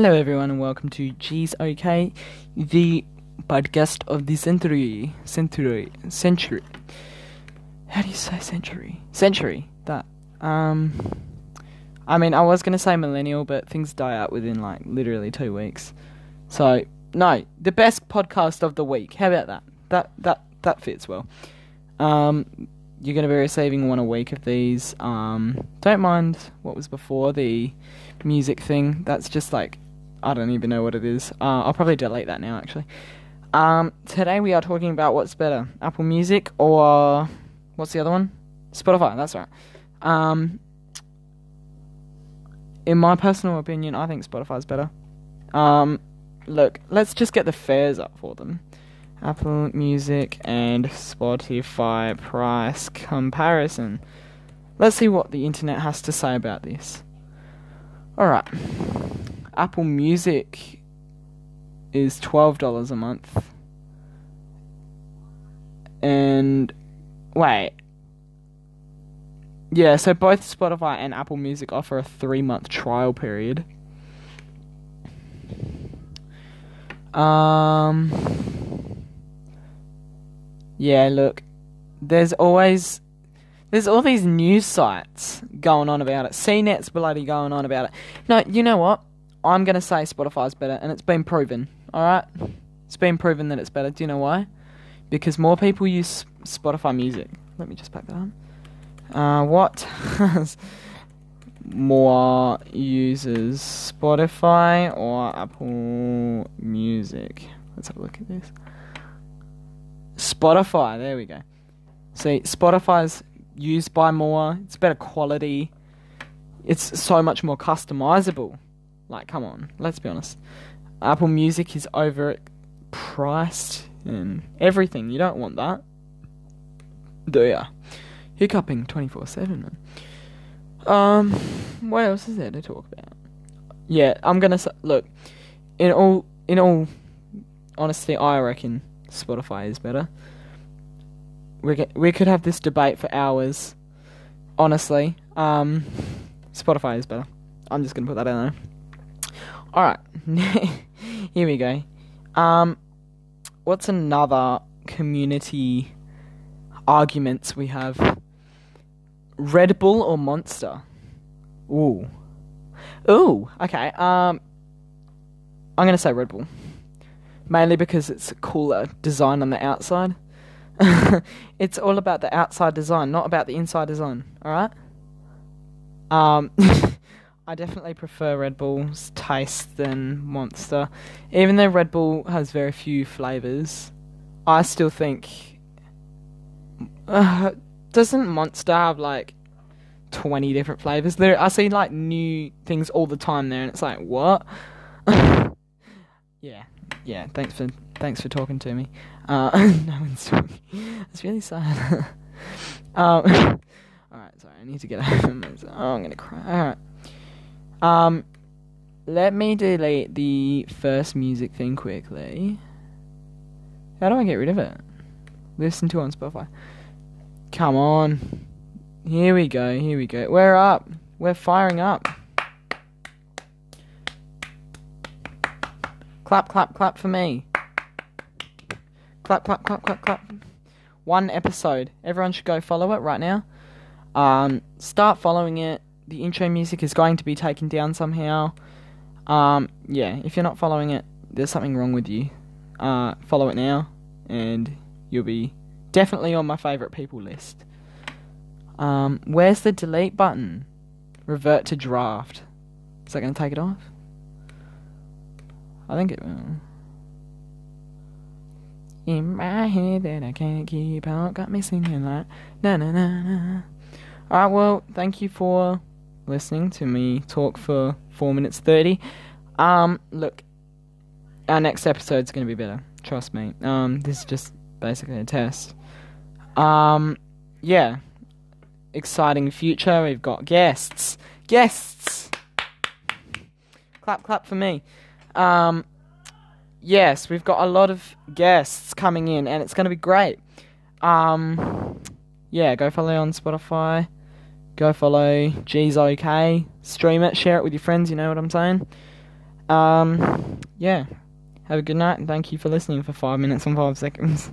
Hello, everyone, and welcome to G's OK, the podcast of the century. Century. Century. How do you say century? Century. That. Um. I mean, I was gonna say millennial, but things die out within like literally two weeks. So no, the best podcast of the week. How about that? That that that fits well. Um, you're gonna be receiving one a week of these. Um, don't mind what was before the music thing. That's just like I don't even know what it is. Uh, I'll probably delete that now actually. Um, today we are talking about what's better, Apple Music or what's the other one? Spotify. That's right. Um, in my personal opinion, I think Spotify's better. Um, look, let's just get the fares up for them. Apple Music and Spotify price comparison. Let's see what the internet has to say about this. Alright. Apple Music is $12 a month. And. Wait. Yeah, so both Spotify and Apple Music offer a three month trial period. Um. Yeah, look, there's always there's all these news sites going on about it. CNET's bloody going on about it. No, you know what? I'm gonna say Spotify's better, and it's been proven. All right, it's been proven that it's better. Do you know why? Because more people use Spotify Music. Let me just back that up. Uh, what more users, Spotify or Apple Music? Let's have a look at this. Spotify, there we go. See, Spotify's used by more, it's better quality, it's so much more customizable. Like, come on, let's be honest. Apple Music is overpriced and everything. You don't want that. Do ya? Hiccuping 24 7, man. Um, what else is there to talk about? Yeah, I'm gonna say, look, in all, in all honesty, I reckon Spotify is better. We get, we could have this debate for hours. Honestly, um, Spotify is better. I'm just gonna put that in there. All right, here we go. Um, what's another community arguments we have? Red Bull or Monster? Ooh, ooh. Okay. Um, I'm gonna say Red Bull mainly because it's a cooler design on the outside. it's all about the outside design, not about the inside design. All right. Um, I definitely prefer Red Bull's taste than Monster, even though Red Bull has very few flavors. I still think. Uh, doesn't Monster have like twenty different flavors? There, I see like new things all the time there, and it's like what? yeah, yeah, thanks for thanks for talking to me. Uh, no one's talking. It's really sad. um, all right, sorry, I need to get over myself. Oh, I'm gonna cry. All right. Um, let me delete the first music thing quickly. How do I get rid of it? Listen to on Spotify. Come on. Here we go. Here we go. We're up. We're firing up. Clap, clap, clap for me. Clap, clap, clap, clap, clap. One episode. Everyone should go follow it right now. Um, start following it. The intro music is going to be taken down somehow. Um, yeah, if you're not following it, there's something wrong with you. Uh, follow it now, and you'll be definitely on my favorite people list. Um, where's the delete button? Revert to draft. Is that going to take it off? I think it will. In my head that I can't keep out, got me singing like na na na na. Alright, well, thank you for listening to me talk for four minutes thirty. Um, look, our next episode's gonna be better. Trust me. Um, this is just basically a test. Um, yeah, exciting future. We've got guests, guests. Clap, clap for me. Um, yes, we've got a lot of guests coming in, and it's going to be great. Um, yeah, go follow on Spotify. Go follow G's OK. Stream it, share it with your friends. You know what I'm saying. Um, yeah. Have a good night and thank you for listening for five minutes and five seconds.